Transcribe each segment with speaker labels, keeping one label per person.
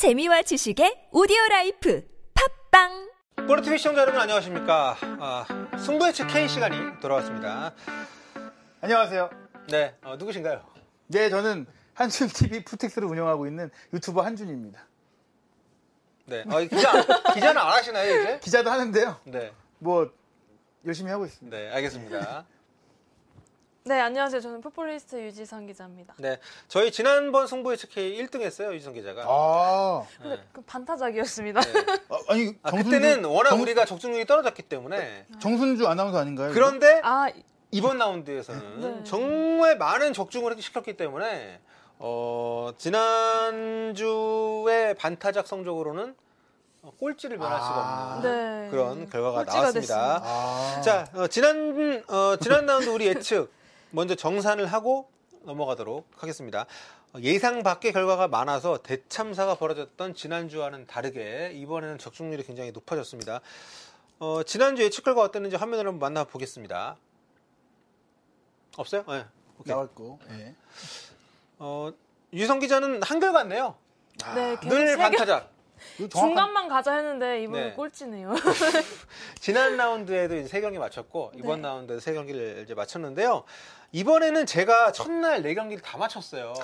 Speaker 1: 재미와 지식의 오디오 라이프 팟빵
Speaker 2: 보르티비 시청자 여러분 안녕하십니까. 아, 승부 예측 K 시간이 돌아왔습니다.
Speaker 3: 안녕하세요.
Speaker 2: 네, 어, 누구신가요?
Speaker 3: 네, 저는 한준 TV 푸텍스를 운영하고 있는 유튜버 한준입니다.
Speaker 2: 네, 어, 기자, 기자는 안 하시나요, 이제?
Speaker 3: 기자도 하는데요.
Speaker 2: 네,
Speaker 3: 뭐 열심히 하고 있습니다.
Speaker 2: 네, 알겠습니다.
Speaker 4: 네, 안녕하세요. 저는 풋볼리스트 유지선 기자입니다.
Speaker 2: 네, 저희 지난번 승부 예측 K 1등 했어요, 유지성 기자가.
Speaker 3: 아,
Speaker 4: 근데 그 반타작이었습니다.
Speaker 2: 네.
Speaker 3: 아, 니
Speaker 2: 아,
Speaker 3: 정순주,
Speaker 2: 그때는 워낙
Speaker 3: 정,
Speaker 2: 우리가 적중률이 떨어졌기 때문에.
Speaker 3: 정순주 아나운서 아닌가요?
Speaker 2: 그런데
Speaker 4: 아,
Speaker 2: 이번 라운드에서는
Speaker 4: 네.
Speaker 2: 정말 많은 적중을 시켰기 때문에 어, 지난주의 반타작 성적으로는 어, 꼴찌를 면할 수가
Speaker 3: 아.
Speaker 2: 없는
Speaker 4: 네.
Speaker 2: 그런 결과가 나왔습니다.
Speaker 3: 아,
Speaker 2: 자, 어, 지난 어, 지난 라운드 우리 예측 먼저 정산을 하고 넘어가도록 하겠습니다. 어, 예상 밖의 결과가 많아서 대참사가 벌어졌던 지난주와는 다르게 이번에는 적중률이 굉장히 높아졌습니다. 어, 지난주 예측 결과 어땠는지 화면으로 한번 만나보겠습니다. 없어요? 네. 오케이.
Speaker 3: 나왔고. 예.
Speaker 2: 어, 유성 기자는 한결 같네요.
Speaker 4: 네, 계속 늘세 개-
Speaker 2: 반타작.
Speaker 4: 중간만 가자 했는데 이번에
Speaker 2: 네.
Speaker 4: 꼴찌네요.
Speaker 2: 지난 라운드에도 이제 세 경기 맞췄고 이번
Speaker 4: 네.
Speaker 2: 라운드에도 세 경기를 이제 맞췄는데요. 이번에는 제가 첫날 네 경기를 다 맞췄어요.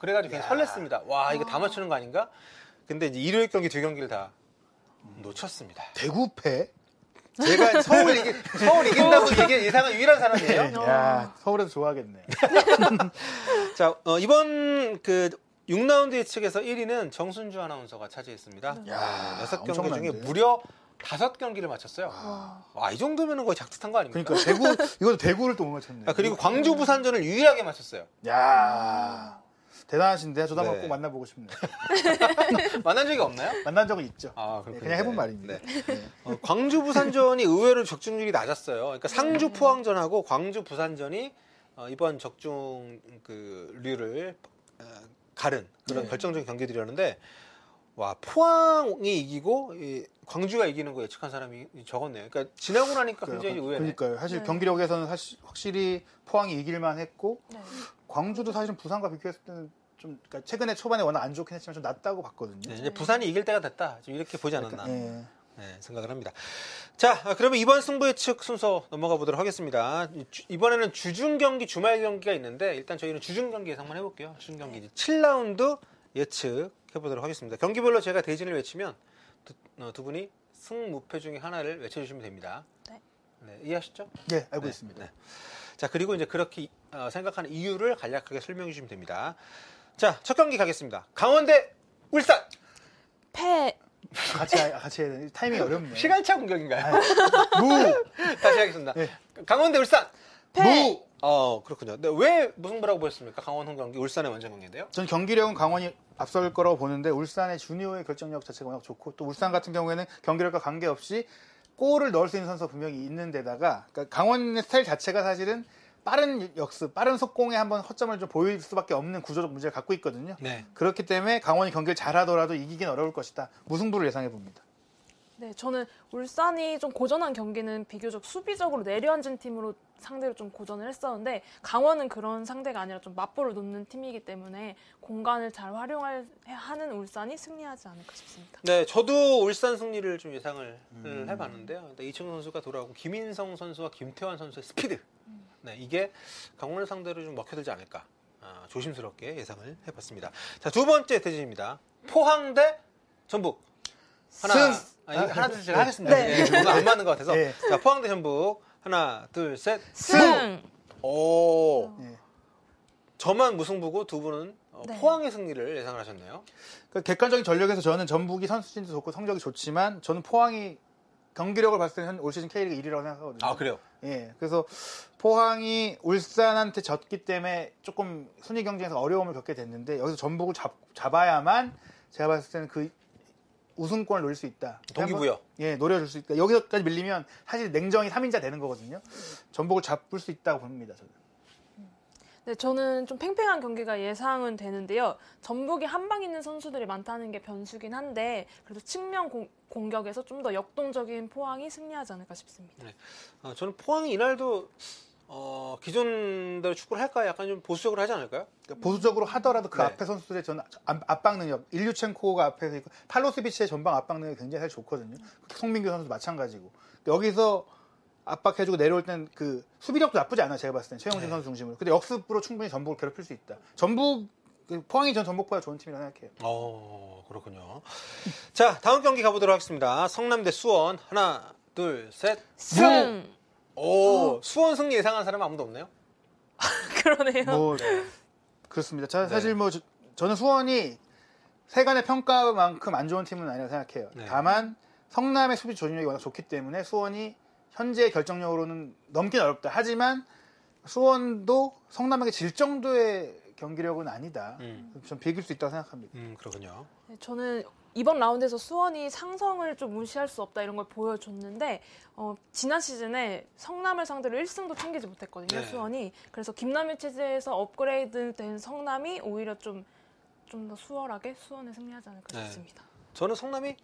Speaker 2: 그래가지고 굉장히 설렜습니다. 와 이거 다 맞추는 거 아닌가? 근데 이제 일요일 경기 두 경기를 다 놓쳤습니다.
Speaker 3: 대구패.
Speaker 2: 제가 서울 이기 서울 이긴다고 얘기 예상한 유일한 사람이에요.
Speaker 4: 어.
Speaker 3: 야, 서울에서 좋아하겠네.
Speaker 2: 자 어, 이번 그 6라운드 예측에서 1위는 정순주 아나운서가 차지했습니다.
Speaker 3: 야,
Speaker 2: 여섯 경기 중에
Speaker 3: 엄청난데.
Speaker 2: 무려 다섯 경기를 맞췄어요.
Speaker 4: 와.
Speaker 2: 와, 이 정도면 거의 작두탄 거 아닙니까?
Speaker 3: 그러니까 대구 이것도 대구를 또 못 맞췄네.
Speaker 2: 아, 그리고 광주 부산전을 유일하게 맞췄어요.
Speaker 3: 야, 대단하신데 저도 한번
Speaker 2: 네.
Speaker 3: 꼭 만나보고 싶네요.
Speaker 2: 만난 적이 없나요?
Speaker 3: 만난 적은 있죠.
Speaker 2: 아,
Speaker 3: 네,
Speaker 2: 그렇군요.
Speaker 3: 그냥 해본
Speaker 2: 네.
Speaker 3: 말입니다.
Speaker 2: 네.
Speaker 3: 네.
Speaker 2: 어, 광주 부산전이 의외로 적중률이 낮았어요. 그러니까 상주 포항전하고 광주 부산전이 어, 이번 적중 그 류를 어, 가른 그런
Speaker 3: 네.
Speaker 2: 결정적인 경기들이었는데 와 포항이 이기고 이 광주가 이기는 거 예측한 사람이 적었네요. 그러니까 지나고 나니까 굉장히 의외네.
Speaker 3: 그러니까요. 사실
Speaker 4: 네.
Speaker 3: 경기력에서는 사실 확실히 포항이 이길만 했고
Speaker 4: 네.
Speaker 3: 광주도 사실은 부산과 비교했을 때는 좀 그러니까 최근에 초반에 워낙 안 좋긴 했지만 좀 낫다고 봤거든요.
Speaker 2: 네, 이제 부산이 이길 때가 됐다. 좀 이렇게 보지 않았나.
Speaker 3: 그러니까, 예.
Speaker 2: 네, 생각을 합니다. 자, 아, 그러면 이번 승부 예측 순서 넘어가 보도록 하겠습니다. 이 이번에는 주중 경기, 주말 경기가 있는데 일단 저희는 주중 경기 예상만 해볼게요. 주중 경기 이제 7라운드 예측 해 보도록 하겠습니다. 경기별로 제가 대진을 외치면 두, 어, 두 분이 승무패 중에 하나를 외쳐주시면 됩니다.
Speaker 4: 네.
Speaker 2: 네, 이해하셨죠?
Speaker 3: 예, 알고
Speaker 2: 네,
Speaker 3: 있습니다.
Speaker 2: 네. 자, 그리고 이제 그렇게 어, 생각하는 이유를 간략하게 설명해 주시면 됩니다. 자, 첫 경기 가겠습니다. 강원 대 울산
Speaker 4: 패.
Speaker 3: 같이 하- 같이 해야 되는 타이밍이 어렵네.
Speaker 2: 시간차 공격인가요?
Speaker 3: 무,
Speaker 2: 다시 하겠습니다.
Speaker 3: 네.
Speaker 2: 강원대 울산
Speaker 4: 패.
Speaker 3: 무.
Speaker 2: 어 그렇군요. 근데 왜 무승부라고 보였습니까? 강원 홈 경기 울산의 원정 경기인데요.
Speaker 3: 전 경기력은 강원이 앞설 거라고 보는데 울산의 주니어의 결정력 자체가 워낙 좋고 또 울산 같은 경우에는 경기력과 관계없이 골을 넣을 수 있는 선수가 분명히 있는 데다가 그러니까 강원의 스타일 자체가 사실은 빠른 역습, 빠른 속공에 한번 허점을 좀 보일 수밖에 없는 구조적 문제를 갖고 있거든요.
Speaker 2: 네.
Speaker 3: 그렇기 때문에 강원이 경기를 잘하더라도 이기긴 어려울 것이다. 무승부를 예상해 봅니다.
Speaker 4: 네, 저는 울산이 좀 고전한 경기는 비교적 수비적으로 내려앉은 팀으로 상대로 좀 고전을 했었는데 강원은 그런 상대가 아니라 좀 맞보를 놓는 팀이기 때문에 공간을 잘 활용할 하는 울산이 승리하지 않을까 싶습니다.
Speaker 2: 네, 저도 울산 승리를 좀 예상을 해봤는데요. 일단 이청용 선수가 돌아오고 김인성 선수와 김태환 선수의 스피드. 네, 이게 강원을 상대로 좀 먹혀들지 않을까. 아, 조심스럽게 예상을 해봤습니다. 자, 두 번째 대진입니다. 포항 대 전북. 하나,
Speaker 3: 승!
Speaker 2: 아니,
Speaker 3: 아,
Speaker 2: 하나, 둘, 셋
Speaker 3: 네.
Speaker 2: 하겠습니다.
Speaker 4: 네.
Speaker 2: 예, 뭔가 안 맞는 것 같아서.
Speaker 3: 네.
Speaker 2: 자, 포항 대 전북. 하나, 둘, 셋.
Speaker 4: 승.
Speaker 2: 오.
Speaker 3: 예.
Speaker 2: 저만 무승부고 두 분은 어,
Speaker 4: 네.
Speaker 2: 포항의 승리를 예상을 하셨네요.
Speaker 3: 그 객관적인 전력에서 저는 전북이 선수진도 좋고 성적이 좋지만 저는 포항이 경기력을 봤을 때는 올 시즌 K리그 1위라고 생각하거든요.
Speaker 2: 아, 그래요?
Speaker 3: 예, 그래서 포항이 울산한테 졌기 때문에 조금 순위 경쟁에서 어려움을 겪게 됐는데 여기서 전북을 잡, 잡아야만 제가 봤을 때는 그 우승권을 노릴 수 있다.
Speaker 2: 동기부여.
Speaker 3: 예, 노려줄 수 있다. 여기서까지 밀리면 사실 냉정히 3인자 되는 거거든요. 전북을 잡을 수 있다고 봅니다. 저는.
Speaker 4: 네, 저는 좀 팽팽한 경기가 예상은 되는데요. 전북이 한방 있는 선수들이 많다는 게 변수긴 한데 그래도 측면 공, 공격에서 좀 더 역동적인 포항이 승리하지 않을까 싶습니다.
Speaker 2: 어, 저는 포항이 이날도 어, 기존대로 축구를 할까요? 약간 좀 보수적으로 하지 않을까요?
Speaker 3: 그러니까 보수적으로 하더라도 그
Speaker 2: 네.
Speaker 3: 앞에 선수들의 전 압- 압박 능력, 일류첸코가 앞에서 있고 팔로스비치의 전방 압박 능력이 굉장히 사실 좋거든요. 송민규 선수도 마찬가지고 여기서 압박해주고 내려올 땐 그 수비력도 나쁘지 않아 요 제가 봤을 땐 최영진
Speaker 2: 네.
Speaker 3: 선수 중심으로. 근데 역습으로 충분히 전북을 괴롭힐 수 있다. 전북 그 포항이 전 전북보다 좋은 팀이라고 생각해요.
Speaker 2: 어, 그렇군요. 자, 다음 경기 가보도록 하겠습니다. 성남대 수원. 하나, 둘, 셋.
Speaker 4: 승.
Speaker 2: 오, 수원 승리 예상한 사람 아무도 없네요?
Speaker 4: 그러네요.
Speaker 3: 뭐 그렇습니다. 자,
Speaker 2: 네.
Speaker 3: 사실 뭐 저, 저는 수원이 세간의 평가만큼 안 좋은 팀은 아니라고 생각해요.
Speaker 2: 네.
Speaker 3: 다만 성남의 수비 조직력이 워낙 좋기 때문에 수원이 현재 결정력으로는 넘긴 어렵다. 하지만 수원도 성남에게 질 정도의 경기력은 아니다.
Speaker 2: 음.
Speaker 3: 좀 비길 수 있다고 생각합니다.
Speaker 2: 음, 그렇군요.
Speaker 4: 네, 저는 이번 라운드에서 수원이 상성을 좀 무시할 수 없다 이런 걸 보여줬는데 어, 지난 시즌에 성남을 상대로 1승도 챙기지 못했거든요
Speaker 2: 네.
Speaker 4: 수원이 그래서 김남일 체제에서 업그레이드된 성남이 오히려 좀 좀 더 수월하게 수원에 승리하지 않을까
Speaker 2: 네.
Speaker 4: 싶습니다.
Speaker 2: 저는 성남이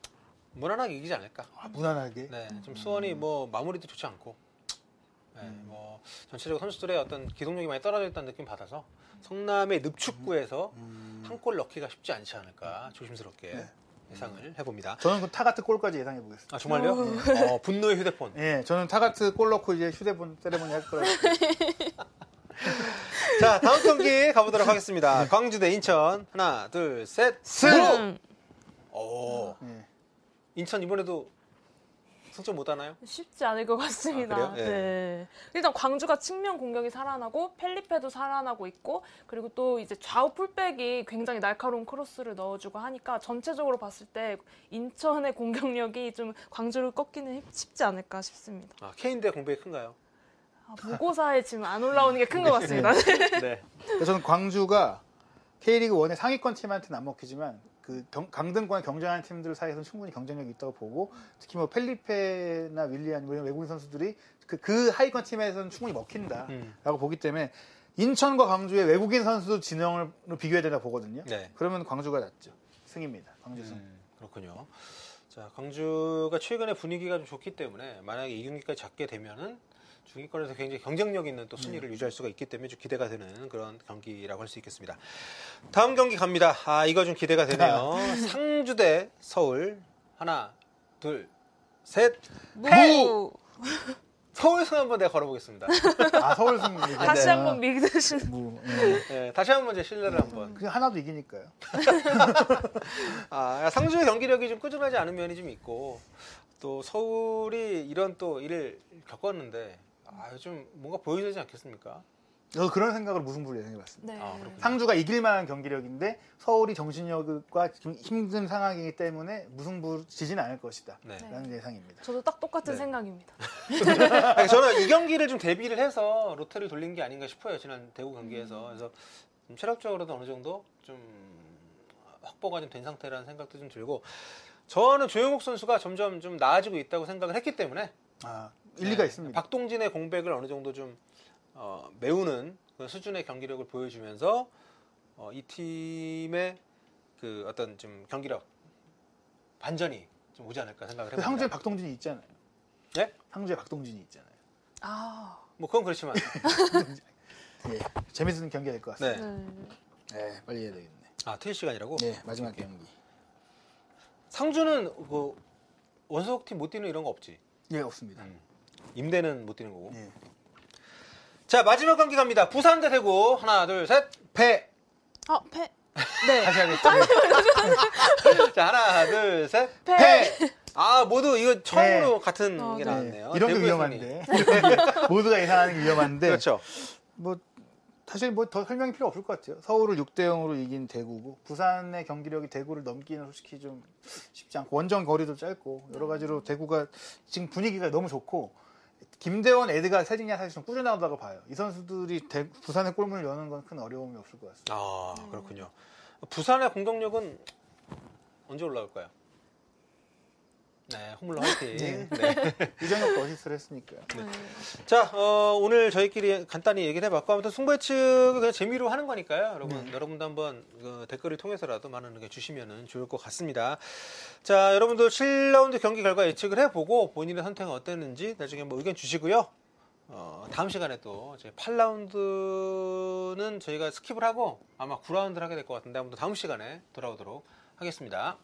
Speaker 2: 무난하게 이기지 않을까.
Speaker 3: 아, 무난하게.
Speaker 2: 네, 좀 수원이 뭐 마무리도 좋지 않고, 네, 뭐 전체적으로 선수들의 어떤 기동력이 많이 떨어져 있다는 느낌 받아서 성남의 늪축구에서 한골 넣기가 쉽지 않지 않을까 조심스럽게
Speaker 3: 네.
Speaker 2: 예상을 해봅니다.
Speaker 3: 저는 그 타가트 골까지 예상해 보겠습니다.
Speaker 2: 아 정말요? 어, 분노의 휴대폰.
Speaker 3: 예, 저는 타가트 골 넣고 이제 휴대폰 세레모니 할 거라고.
Speaker 2: 자 다음 경기 가보도록 하겠습니다. 광주 대 인천 하나 둘 셋.
Speaker 4: 승!
Speaker 2: 오
Speaker 3: 예.
Speaker 2: 인천 이번에도 승점 못 하나요?
Speaker 4: 쉽지 않을 것 같습니다.
Speaker 2: 아? 예.
Speaker 4: 네. 일단 광주가 측면 공격이 살아나고 펠리페도 살아나고 있고 그리고 또 이제 좌우 풀백이 굉장히 날카로운 크로스를 넣어주고 하니까 전체적으로 봤을 때 인천의 공격력이 좀 광주를 꺾기는 쉽- 쉽지 않을까 싶습니다.
Speaker 2: 아, 케인 대 공백이 큰가요?
Speaker 4: 아, 무고사에 지금 안 올라오는 게 큰 것 같습니다.
Speaker 2: 네.
Speaker 3: 그래서 저는 광주가 K리그 1의 상위권 팀한테는 안 먹히지만 그 경- 강등권에 경쟁하는 팀들 사이에서는 충분히 경쟁력이 있다고 보고 특히 뭐 펠리페나 윌리안 뭐 이런 외국인 선수들이 그, 그 하위권 팀에서는 충분히 먹힌다라고
Speaker 2: 음.
Speaker 3: 보기 때문에 인천과 광주의 외국인 선수 진영을 비교해야 된다 고 보거든요.
Speaker 2: 네.
Speaker 3: 그러면 광주가 낫죠. 승입니다. 광주 승.
Speaker 2: 음, 그렇군요. 자, 광주가 최근에 분위기가 좀 좋기 때문에 만약에 이 경기까지 잡게 되면은 중위권에서 굉장히 경쟁력 있는 또 순위를 유지할 수가 있기 때문에 좀 기대가 되는 그런 경기라고 할 수 있겠습니다. 다음 경기 갑니다. 아, 이거 좀 기대가 되네요. 상주 대 서울. 하나, 둘, 셋.
Speaker 4: 무!
Speaker 2: 서울 승 한번 내가 걸어보겠습니다.
Speaker 3: 아 서울 승.
Speaker 4: 다시 한번 믿으시는
Speaker 3: 뭐, 예.
Speaker 2: 네, 다시 한번 제 신뢰를 한번.
Speaker 3: 그냥 하나도 이기니까요.
Speaker 2: 아, 상주의 경기력이 좀 꾸준하지 않은 면이 좀 있고 또 서울이 이런 또 일을 겪었는데 아, 좀 뭔가 보여야 되지 않겠습니까?
Speaker 3: 저도 그런 생각으로 무승부를 예상해봤습니다.
Speaker 4: 네.
Speaker 2: 아.
Speaker 3: 상주가 이길 만한 경기력인데 서울이 정신력과 좀 힘든 상황이기 때문에 무승부 지지는 않을 것이다.
Speaker 2: 네.
Speaker 3: 라는 예상입니다.
Speaker 4: 저도 딱 똑같은
Speaker 2: 네.
Speaker 4: 생각입니다.
Speaker 2: 아니, 저는 이 경기를 좀 대비를 해서 로테를 돌린 게 아닌가 싶어요. 지난 대구 경기에서. 그래서 좀 체력적으로도 어느 정도 좀 확보가 좀 된 상태라는 생각도 좀 들고 저는 조영욱 선수가 점점 좀 나아지고 있다고 생각을 했기 때문에
Speaker 3: 아, 일리가
Speaker 2: 네,
Speaker 3: 있습니다.
Speaker 2: 박동진의 공백을 어느 정도 좀 어, 메우는 그 수준의 경기력을 보여주면서 어, 이 팀의 그 어떤 좀 경기력 반전이 좀 오지 않을까 생각을
Speaker 3: 그
Speaker 2: 해봅니다.
Speaker 3: 상주에 박동진이 있잖아요.
Speaker 2: 네?
Speaker 3: 상주에 박동진이 있잖아요.
Speaker 4: 아,
Speaker 2: 뭐 그건 그렇지만
Speaker 3: 예, 재밌는 경기가 될것 같습니다.
Speaker 2: 네.
Speaker 4: 네.
Speaker 3: 네, 빨리 해야 되겠네.
Speaker 2: 아 트일 시간이라고
Speaker 3: 네, 마지막 경기.
Speaker 2: 상주는 그 원석 팀못 뛰는 이런 거 없지.
Speaker 3: 예, 없습니다.
Speaker 2: 음. 임대는 못 뛰는 거고.
Speaker 3: 예.
Speaker 2: 자 마지막 경기 갑니다. 부산 대 대구 하나 둘 셋.
Speaker 3: 패
Speaker 4: 아, 패. 네.
Speaker 3: 다시 하겠습니다.
Speaker 2: 자 하나 둘 셋.
Speaker 4: 패.
Speaker 3: 패.
Speaker 2: 아 모두 이거 처음으로
Speaker 3: 네.
Speaker 2: 같은
Speaker 4: 어,
Speaker 2: 게
Speaker 4: 네.
Speaker 2: 나왔네요.
Speaker 3: 이런 게 위험한데. 모두가 예상하는 게 위험한데.
Speaker 2: 그렇죠.
Speaker 3: 뭐 사실 뭐 더 설명이 필요 없을 것 같아요. 서울을 6대 0으로 이긴 대구고 부산의 경기력이 대구를 넘기는 솔직히 좀 쉽지 않고 원정 거리도 짧고 여러 가지로 대구가 지금 분위기가 너무 좋고 김대원, 에드가, 세징야 사실 좀 꾸준하다고 봐요. 이 선수들이 대- 부산의 골문을 여는 건 큰 어려움이 없을 것 같습니다.
Speaker 2: 아 그렇군요. 부산의 공격력은 언제 올라올까요? 네, 호물로 화이팅.
Speaker 3: 네.
Speaker 2: 네.
Speaker 3: 이정협도 어시스트를 했으니까요.
Speaker 4: 네.
Speaker 2: 자, 어, 오늘 저희끼리 간단히 얘기를 해봤고, 아무튼 승부 예측을 그냥 재미로 하는 거니까요. 여러분, 여러분도 한번 그 댓글을 통해서라도 많은 의견 주시면 좋을 것 같습니다. 자, 여러분들 7라운드 경기 결과 예측을 해보고 본인의 선택은 어땠는지 나중에 뭐 의견 주시고요. 어, 다음 시간에 또 이제 8라운드는 저희가 skip을 하고 아마 9라운드를 하게 될 것 같은데 아무튼 다음 시간에 돌아오도록 하겠습니다.